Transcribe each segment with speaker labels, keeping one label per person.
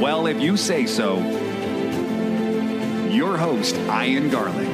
Speaker 1: Well, if you say so, your host, Ian Garlic.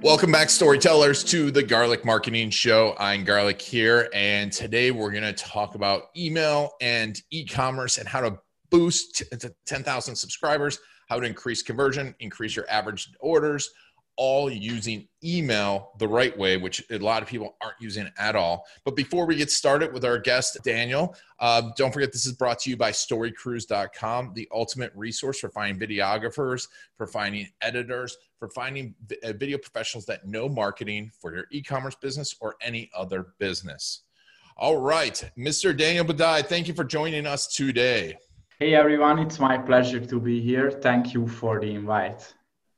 Speaker 2: Welcome back, storytellers, to the Garlic Marketing Show. I'm Garlic here, and today we're going to talk about email and e commerce and how to boost to 10,000 subscribers, how to increase conversion, increase your average orders, all using email the right way, which a lot of people aren't using at all. But before we get started with our guest, Daniel, uh, don't forget this is brought to you by storycrews.com, the ultimate resource for finding videographers, for finding editors, for finding uh, video professionals that know marketing for your e commerce business or any other business. All right, Mr. Daniel Budai, thank you for joining us today.
Speaker 3: Hey everyone, it's my pleasure to be here. Thank you for the invite.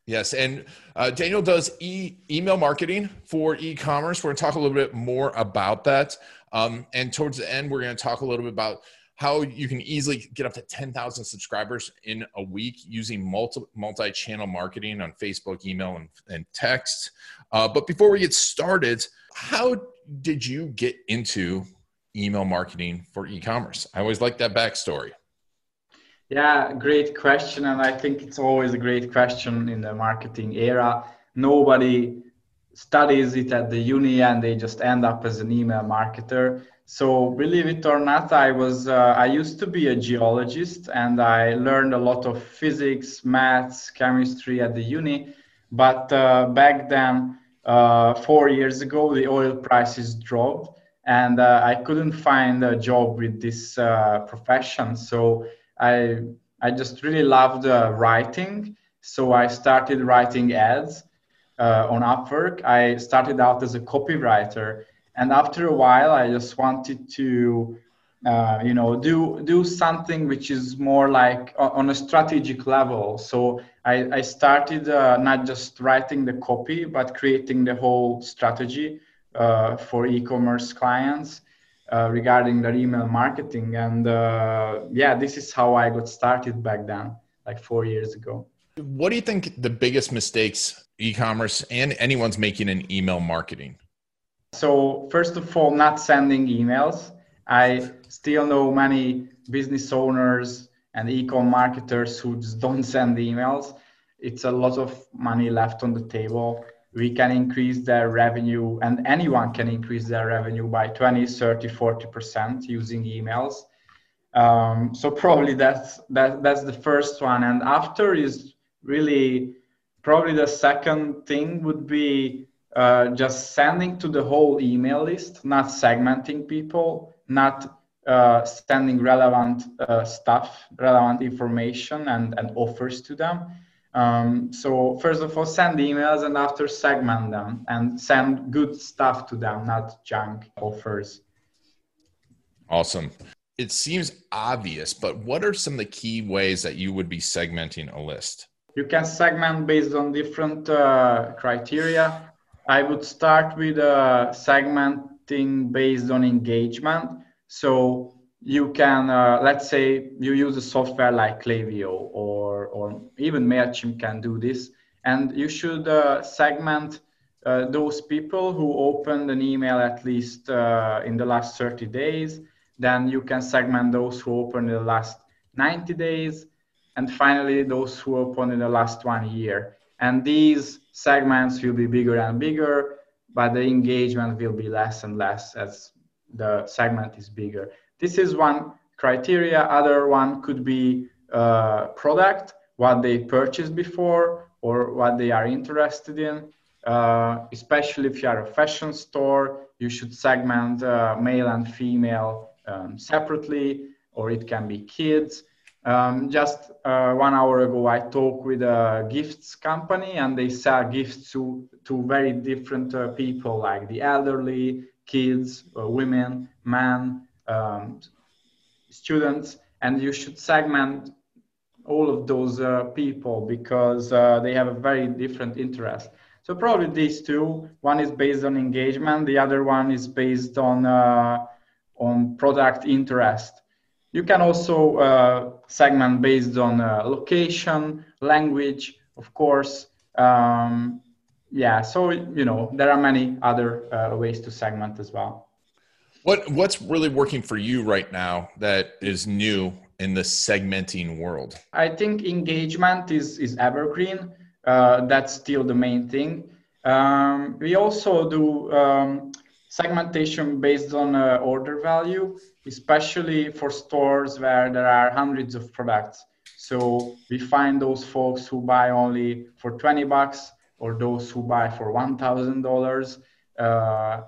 Speaker 2: Yes, and uh, Daniel does e- email marketing for e-commerce. We're going to talk a little bit more about that, um, and towards the end, we're going to talk a little bit about how you can easily get up to ten thousand subscribers in a week using multi multi-channel marketing on Facebook, email, and, and text. Uh, but before we get started, how did you get into email marketing for e-commerce? I always like that backstory.
Speaker 3: Yeah, great question. And I think it's always a great question in the marketing era. Nobody studies it at the uni and they just end up as an email marketer. So believe it or not, I was uh, I used to be a geologist and I learned a lot of physics, maths, chemistry at the uni. But uh, back then, uh, four years ago, the oil prices dropped and uh, I couldn't find a job with this uh, profession. So I I just really loved uh, writing, so I started writing ads uh, on Upwork. I started out as a copywriter, and after a while, I just wanted to, uh, you know, do do something which is more like on a strategic level. So I, I started uh, not just writing the copy, but creating the whole strategy uh, for e-commerce clients uh, regarding their email marketing. And uh, yeah, this is how I got started back then, like four years ago.
Speaker 2: What do you think the biggest mistakes e-commerce and anyone's making in email marketing?
Speaker 3: So, first of all, not sending emails. I still know many business owners and e-com marketers who just don't send emails. It's a lot of money left on the table. We can increase their revenue, and anyone can increase their revenue by 20, 30, 40% using emails. Um, so probably that's that, that's the first one. And after is really probably the second thing would be uh, just sending to the whole email list, not segmenting people, not uh, sending relevant uh, stuff, relevant information and, and offers to them. Um, so first of all, send emails and after segment them and send good stuff to them, not junk offers.
Speaker 2: Awesome. It seems obvious, but what are some of the key ways that you would be segmenting a list?
Speaker 3: You can segment based on different uh, criteria. I would start with uh, segmenting based on engagement. So you can, uh, let's say, you use a software like Klaviyo or or even Mailchimp can do this, and you should uh, segment uh, those people who opened an email at least uh, in the last 30 days. Then you can segment those who opened in the last 90 days and finally those who opened in the last one year. And these segments will be bigger and bigger, but the engagement will be less and less as the segment is bigger. This is one criteria. Other one could be uh, product, what they purchased before or what they are interested in. Uh, especially if you are a fashion store, you should segment uh, male and female um, separately, or it can be kids. Um, just uh, one hour ago, I talked with a gifts company, and they sell gifts to to very different uh, people, like the elderly, kids, uh, women, men, um, students, and you should segment all of those uh, people because uh, they have a very different interest. So probably these two. One is based on engagement. The other one is based on uh, on product interest. You can also uh, segment based on uh, location, language, of course. Um, yeah, so you know there are many other uh, ways to segment as well.
Speaker 2: What what's really working for you right now that is new in the segmenting world?
Speaker 3: I think engagement is is evergreen. Uh, that's still the main thing. Um, we also do um, segmentation based on uh, order value, especially for stores where there are hundreds of products. So we find those folks who buy only for 20 bucks or those who buy for $1,000. Uh,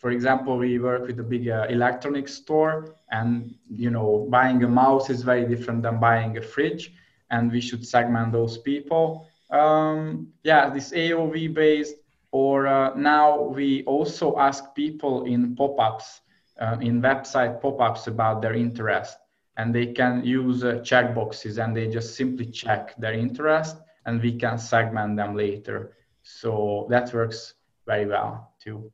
Speaker 3: for example, we work with a big uh, electronics store and, you know, buying a mouse is very different than buying a fridge and we should segment those people. Um, yeah, this AOV based or uh, now we also ask people in pop-ups, uh, in website pop-ups about their interest and they can use uh, checkboxes and they just simply check their interest and we can segment them later. So that works very well too.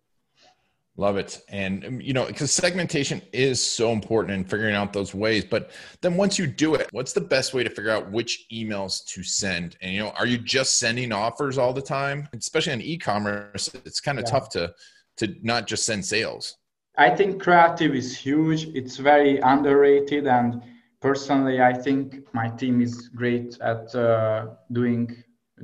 Speaker 2: Love it. And, um, you know, because segmentation is so important in figuring out those ways. But then once you do it, what's the best way to figure out which emails to send? And, you know, are you just sending offers all the time? Especially in e commerce, it's kind of yeah. tough to, to not just send sales.
Speaker 3: I think creative is huge. It's very underrated. And personally, I think my team is great at uh, doing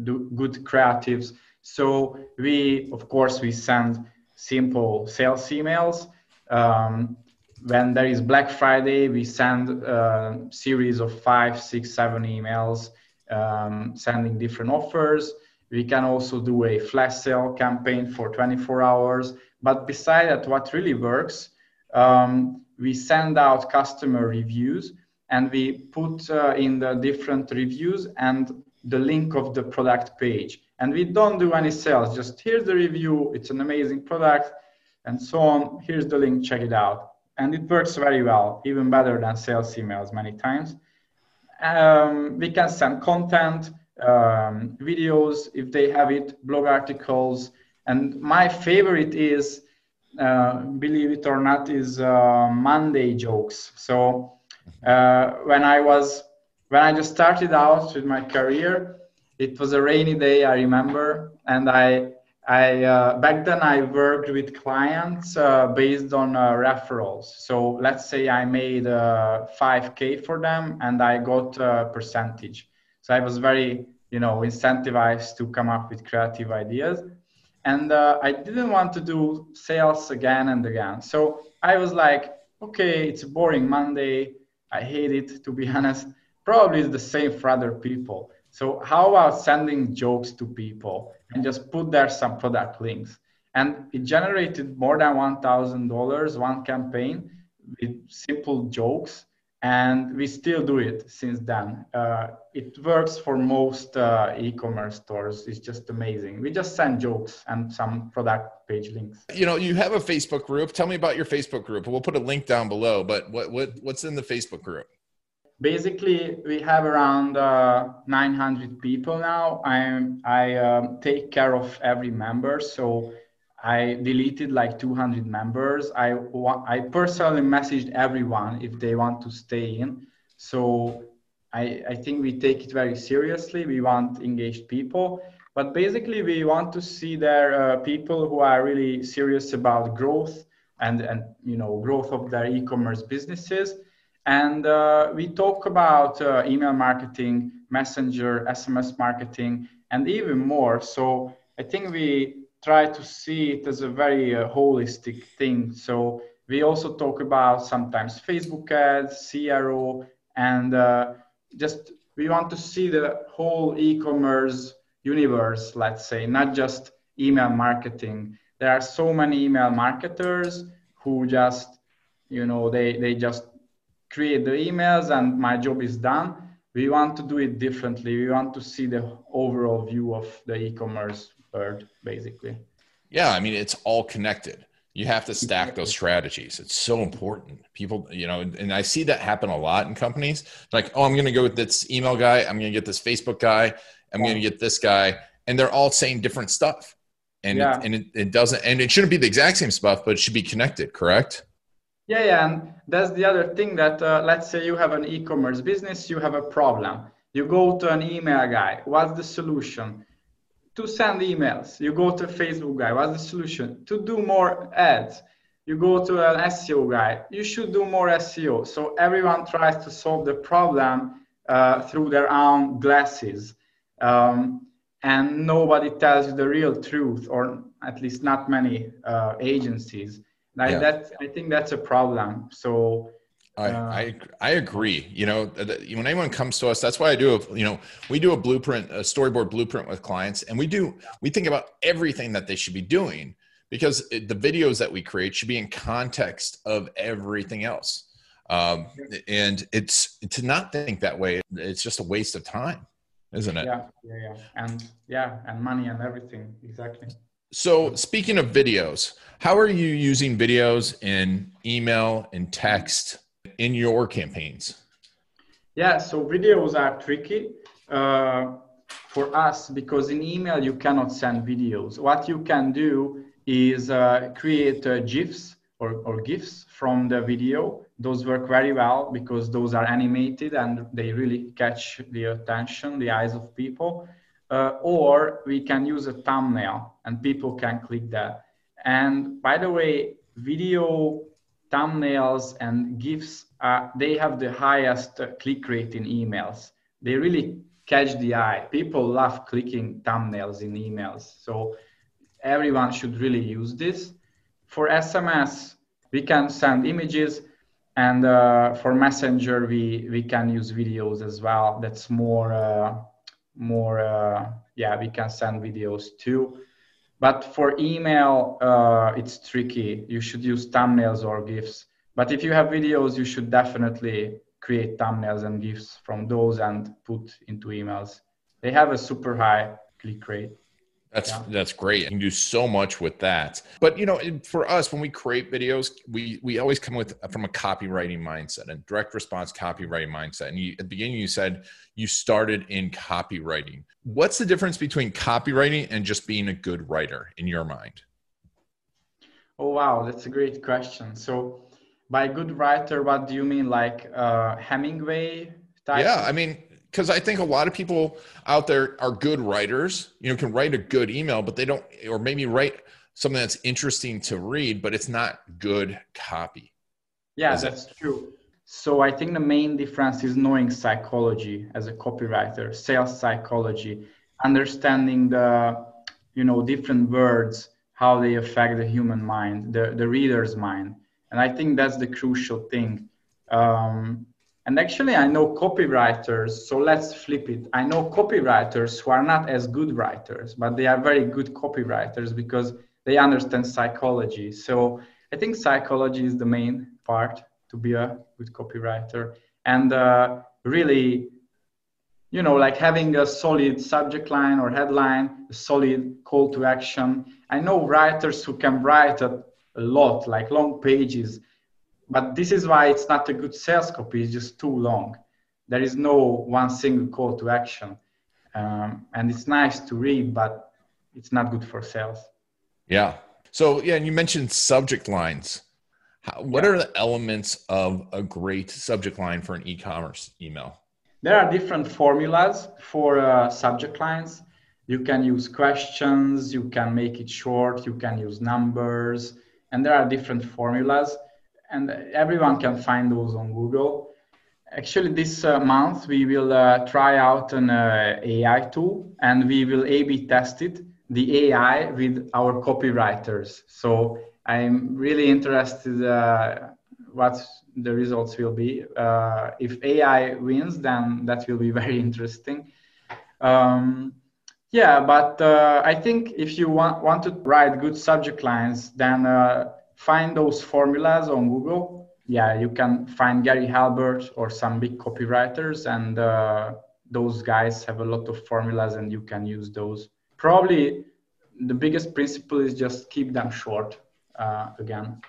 Speaker 3: do good creatives. So we, of course, we send simple sales emails. Um, when there is Black Friday, we send a series of five, six, seven emails um, sending different offers. We can also do a flash sale campaign for 24 hours. But beside that, what really works, um, we send out customer reviews and we put uh, in the different reviews and the link of the product page. And we don't do any sales, just here's the review, it's an amazing product, and so on. Here's the link, check it out. And it works very well, even better than sales emails many times. Um, we can send content, um, videos if they have it, blog articles. And my favorite is, uh, believe it or not, is uh, Monday jokes. So uh, when I was when I just started out with my career, it was a rainy day, I remember, and I, I uh, back then I worked with clients uh, based on uh, referrals. So let's say I made 5k uh, for them, and I got a percentage. So I was very, you know, incentivized to come up with creative ideas, and uh, I didn't want to do sales again and again. So I was like, okay, it's a boring Monday. I hate it, to be honest probably it's the same for other people. So how about sending jokes to people and just put there some product links? And it generated more than $1,000 one campaign with simple jokes. And we still do it since then. Uh, it works for most uh, e-commerce stores. It's just amazing. We just send jokes and some product page links.
Speaker 2: You know, you have a Facebook group. Tell me about your Facebook group. We'll put a link down below. But what what what's in the Facebook group?
Speaker 3: Basically we have around uh, 900 people now. I i um, take care of every member. So i deleted like 200 members. I i personally messaged everyone if they want to stay in. So i i think we take it very seriously. We want engaged people. But basically we want to see there uh, people who are really serious about growth and and you know growth of their e-commerce businesses and uh, we talk about uh, email marketing, messenger, SMS marketing, and even more. So I think we try to see it as a very uh, holistic thing. So we also talk about sometimes Facebook ads, CRO, and uh, just we want to see the whole e-commerce universe, let's say, not just email marketing. There are so many email marketers who just, you know, they, they just create the emails and my job is done. We want to do it differently. We want to see the overall view of the e-commerce bird, basically.
Speaker 2: Yeah, I mean it's all connected. You have to stack those strategies. It's so important. People, you know, and I see that happen a lot in companies. Like, oh, I'm going to go with this email guy. I'm going to get this Facebook guy. I'm going to get this guy, and they're all saying different stuff. And yeah. it, and it, it doesn't, and it shouldn't be the exact same stuff, but it should be connected. Correct?
Speaker 3: Yeah, yeah, and that's the other thing that uh, let's say you have an e-commerce business, you have a problem. You go to an email guy. What's the solution? to send emails. You go to a Facebook guy. What's the solution? To do more ads. You go to an SEO guy. You should do more SEO. So everyone tries to solve the problem uh, through their own glasses. Um, and nobody tells you the real truth, or at least not many uh, agencies. Like yeah. that, I think that's a problem. So
Speaker 2: I, uh, I, I agree. You know, when anyone comes to us, that's why I do a, you know, we do a blueprint, a storyboard blueprint with clients and we do, we think about everything that they should be doing because the videos that we create should be in context of everything else. Um, and it's to not think that way. It's just a waste of time, isn't it?
Speaker 3: Yeah. Yeah. Yeah. And yeah. And money and everything. Exactly.
Speaker 2: So speaking of videos, how are you using videos in email and text in your campaigns?
Speaker 3: Yeah, so videos are tricky uh, for us because in email you cannot send videos. What you can do is uh, create uh, GIFs or, or GIFs from the video. Those work very well because those are animated and they really catch the attention, the eyes of people. Uh, or we can use a thumbnail and people can click that. And by the way, video thumbnails and GIFs, uh, they have the highest click rate in emails. They really catch the eye. People love clicking thumbnails in emails. So everyone should really use this. For SMS, we can send images. And uh, for Messenger, we, we can use videos as well. That's more, uh, more uh, yeah, we can send videos too. But for email, uh, it's tricky. You should use thumbnails or GIFs. But if you have videos, you should definitely create thumbnails and GIFs from those and put into emails. They have a super high click rate.
Speaker 2: That's yeah. that's great. You can do so much with that. But you know, for us, when we create videos, we we always come with from a copywriting mindset and direct response copywriting mindset. And you, at the beginning, you said you started in copywriting. What's the difference between copywriting and just being a good writer in your mind?
Speaker 3: Oh wow, that's a great question. So, by good writer, what do you mean? Like uh, Hemingway?
Speaker 2: Type? Yeah, I mean because I think a lot of people out there are good writers, you know, can write a good email, but they don't, or maybe write something that's interesting to read, but it's not good copy.
Speaker 3: Yeah, Is that's it? true. So I think the main difference is knowing psychology as a copywriter, sales psychology, understanding the, you know, different words, how they affect the human mind, the, the reader's mind. And I think that's the crucial thing. Um, and actually, I know copywriters, so let's flip it. I know copywriters who are not as good writers, but they are very good copywriters because they understand psychology. So I think psychology is the main part to be a good copywriter. And uh, really, you know, like having a solid subject line or headline, a solid call to action. I know writers who can write a, a lot, like long pages but this is why it's not a good sales copy it's just too long. There is no one single call to action. Um, and it's nice to read but it's not good for sales.
Speaker 2: Yeah. So yeah and you mentioned subject lines. How, what yeah. are the elements of a great subject line for an e-commerce email?
Speaker 3: There are different formulas for uh, subject lines. You can use questions you can make it short you can use numbers and there are different formulas and everyone can find those on Google. Actually, this uh, month we will uh, try out an uh, AI tool and we will A/B test it, the AI with our copywriters. So I'm really interested uh, what the results will be. Uh, if AI wins, then that will be very interesting. Um, yeah, but uh, I think if you want, want to write good subject lines, then find those formulas on Google. Yeah, you can find Gary Halbert or some big copywriters, and uh, those guys have a lot of formulas, and you can use those. Probably the biggest principle is just keep them short. uh, again.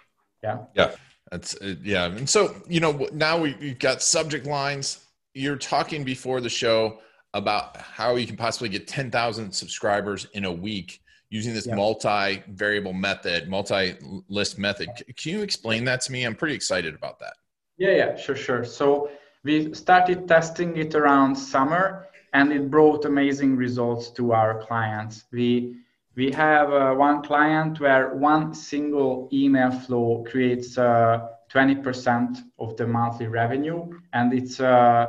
Speaker 3: Yeah.
Speaker 2: Yeah. That's uh, yeah. And so, you know, now we, we've got subject lines. You're talking before the show about how you can possibly get 10,000 subscribers in a week using this yeah. multi variable method, multi list method. Can you explain that to me? I'm pretty excited about that.
Speaker 3: Yeah, yeah, sure, sure. So we started testing it around summer and it brought amazing results to our clients. We we have uh, one client where one single email flow creates uh, 20% of the monthly revenue and it's uh,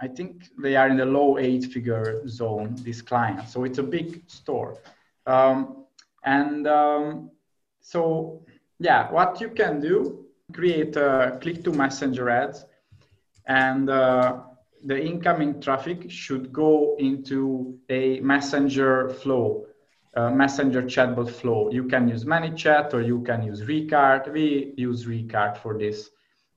Speaker 3: i think they are in the low eight figure zone this client so it's a big store um, and um, so yeah what you can do create a click to messenger ads and uh, the incoming traffic should go into a messenger flow uh, messenger chatbot flow. You can use ManyChat or you can use Recart. We use Recart for this.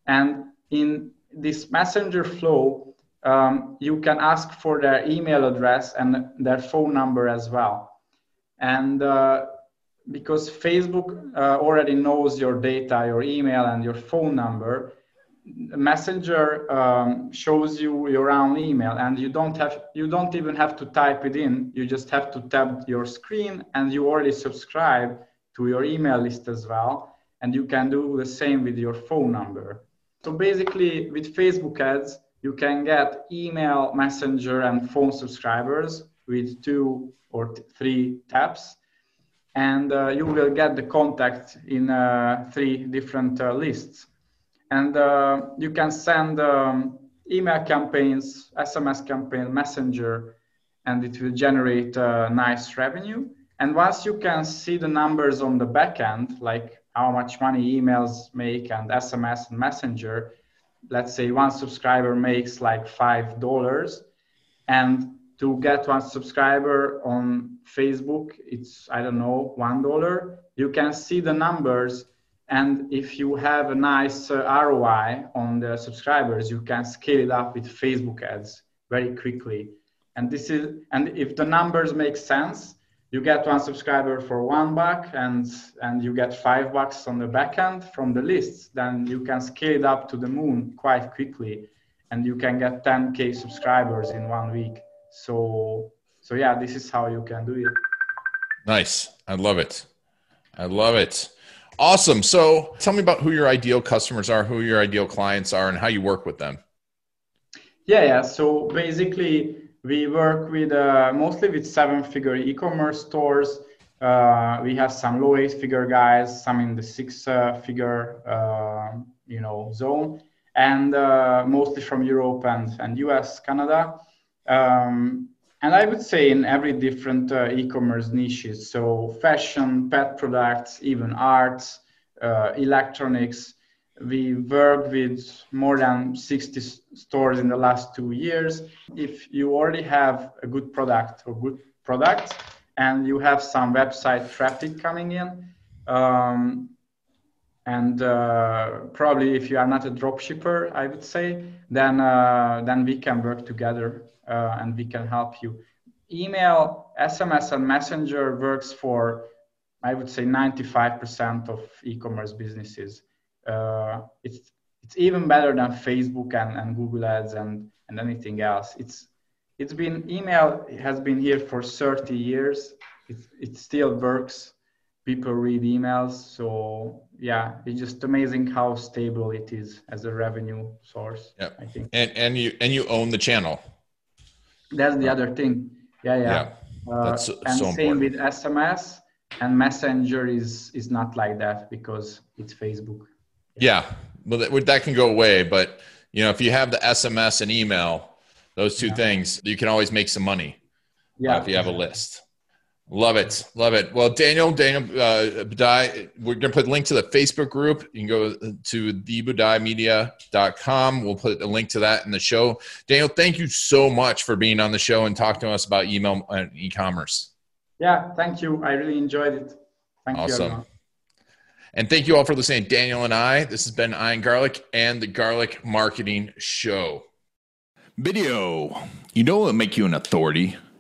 Speaker 3: And in this messenger flow, um, you can ask for their email address and their phone number as well. And uh, because Facebook uh, already knows your data, your email, and your phone number, messenger um, shows you your own email and you don't have you don't even have to type it in. You just have to tap your screen and you already subscribe to your email list as well and you can do the same with your phone number. So basically with facebook ads you can get email messenger and phone subscribers with two or three taps and uh, you will get the contact in uh, three different uh, lists and uh, you can send um, email campaigns, SMS campaign, messenger, and it will generate uh, nice revenue. And once you can see the numbers on the back end, like how much money emails make and SMS and messenger, let's say one subscriber makes like five dollars, and to get one subscriber on Facebook, it's I don't know one dollar. You can see the numbers and if you have a nice uh, ROI on the subscribers, you can scale it up with Facebook ads very quickly. And this is, and if the numbers make sense, you get one subscriber for one buck and and you get five bucks on the back end from the lists then you can scale it up to the moon quite quickly and you can get 10k subscribers in one week so so yeah this is how you can do it
Speaker 2: nice i love it i love it Awesome. So tell me about who your ideal customers are, who your ideal clients are, and how you work with them.
Speaker 3: Yeah, yeah. So basically, we work with uh, mostly with seven-figure e-commerce stores. Uh, we have some low eight-figure guys, some in the six uh, figure uh, you know, zone, and uh, mostly from Europe and and US, Canada. Um, and I would say in every different uh, e-commerce niches. So fashion, pet products, even arts, uh, electronics. We work with more than 60 stores in the last two years. If you already have a good product or good product, and you have some website traffic coming in, um, and uh, probably if you are not a drop shipper, I would say, then uh, then we can work together and we can help you. Email, SMS, and Messenger works for, I would say, 95% of e-commerce businesses. Uh, it's it's even better than Facebook and, and Google Ads and, and anything else. It's it's been email has been here for 30 years. It, it still works. People read emails. So yeah, it's just amazing how stable it is as a revenue source.
Speaker 2: Yeah. I think. And and you and you own the channel
Speaker 3: that's the other thing yeah yeah, yeah uh, that's so, and so same important. with sms and messenger is is not like that because it's facebook
Speaker 2: yeah, yeah. well that, that can go away but you know if you have the sms and email those two yeah. things you can always make some money yeah uh, if you have a list Love it. Love it. Well, Daniel, Daniel uh, Budai, we're going to put a link to the Facebook group. You can go to thebudaimedia.com. We'll put a link to that in the show. Daniel, thank you so much for being on the show and talking to us about email and e-commerce.
Speaker 3: Yeah, thank you. I really enjoyed it. Thank you.
Speaker 2: awesome. you. And thank you all for listening. Daniel and I, this has been Ian Garlic and the Garlic Marketing Show.
Speaker 1: Video. You know what will make you an authority?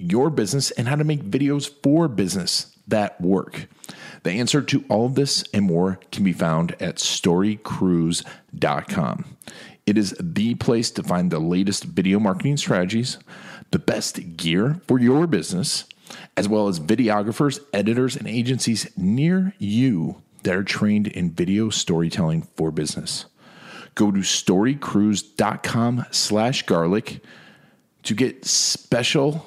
Speaker 2: your business and how to make videos for business that work? The answer to all of this and more can be found at storycrews.com. It is the place to find the latest video marketing strategies, the best gear for your business, as well as videographers, editors, and agencies near you that are trained in video storytelling for business. Go to storycrews.com slash garlic to get special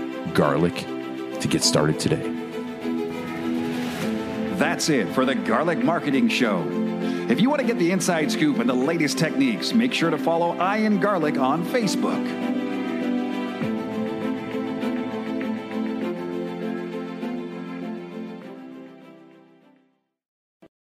Speaker 2: garlic to get started today.
Speaker 1: That's it for the Garlic Marketing Show. If you want to get the inside scoop and the latest techniques, make sure to follow I Ian Garlic on Facebook.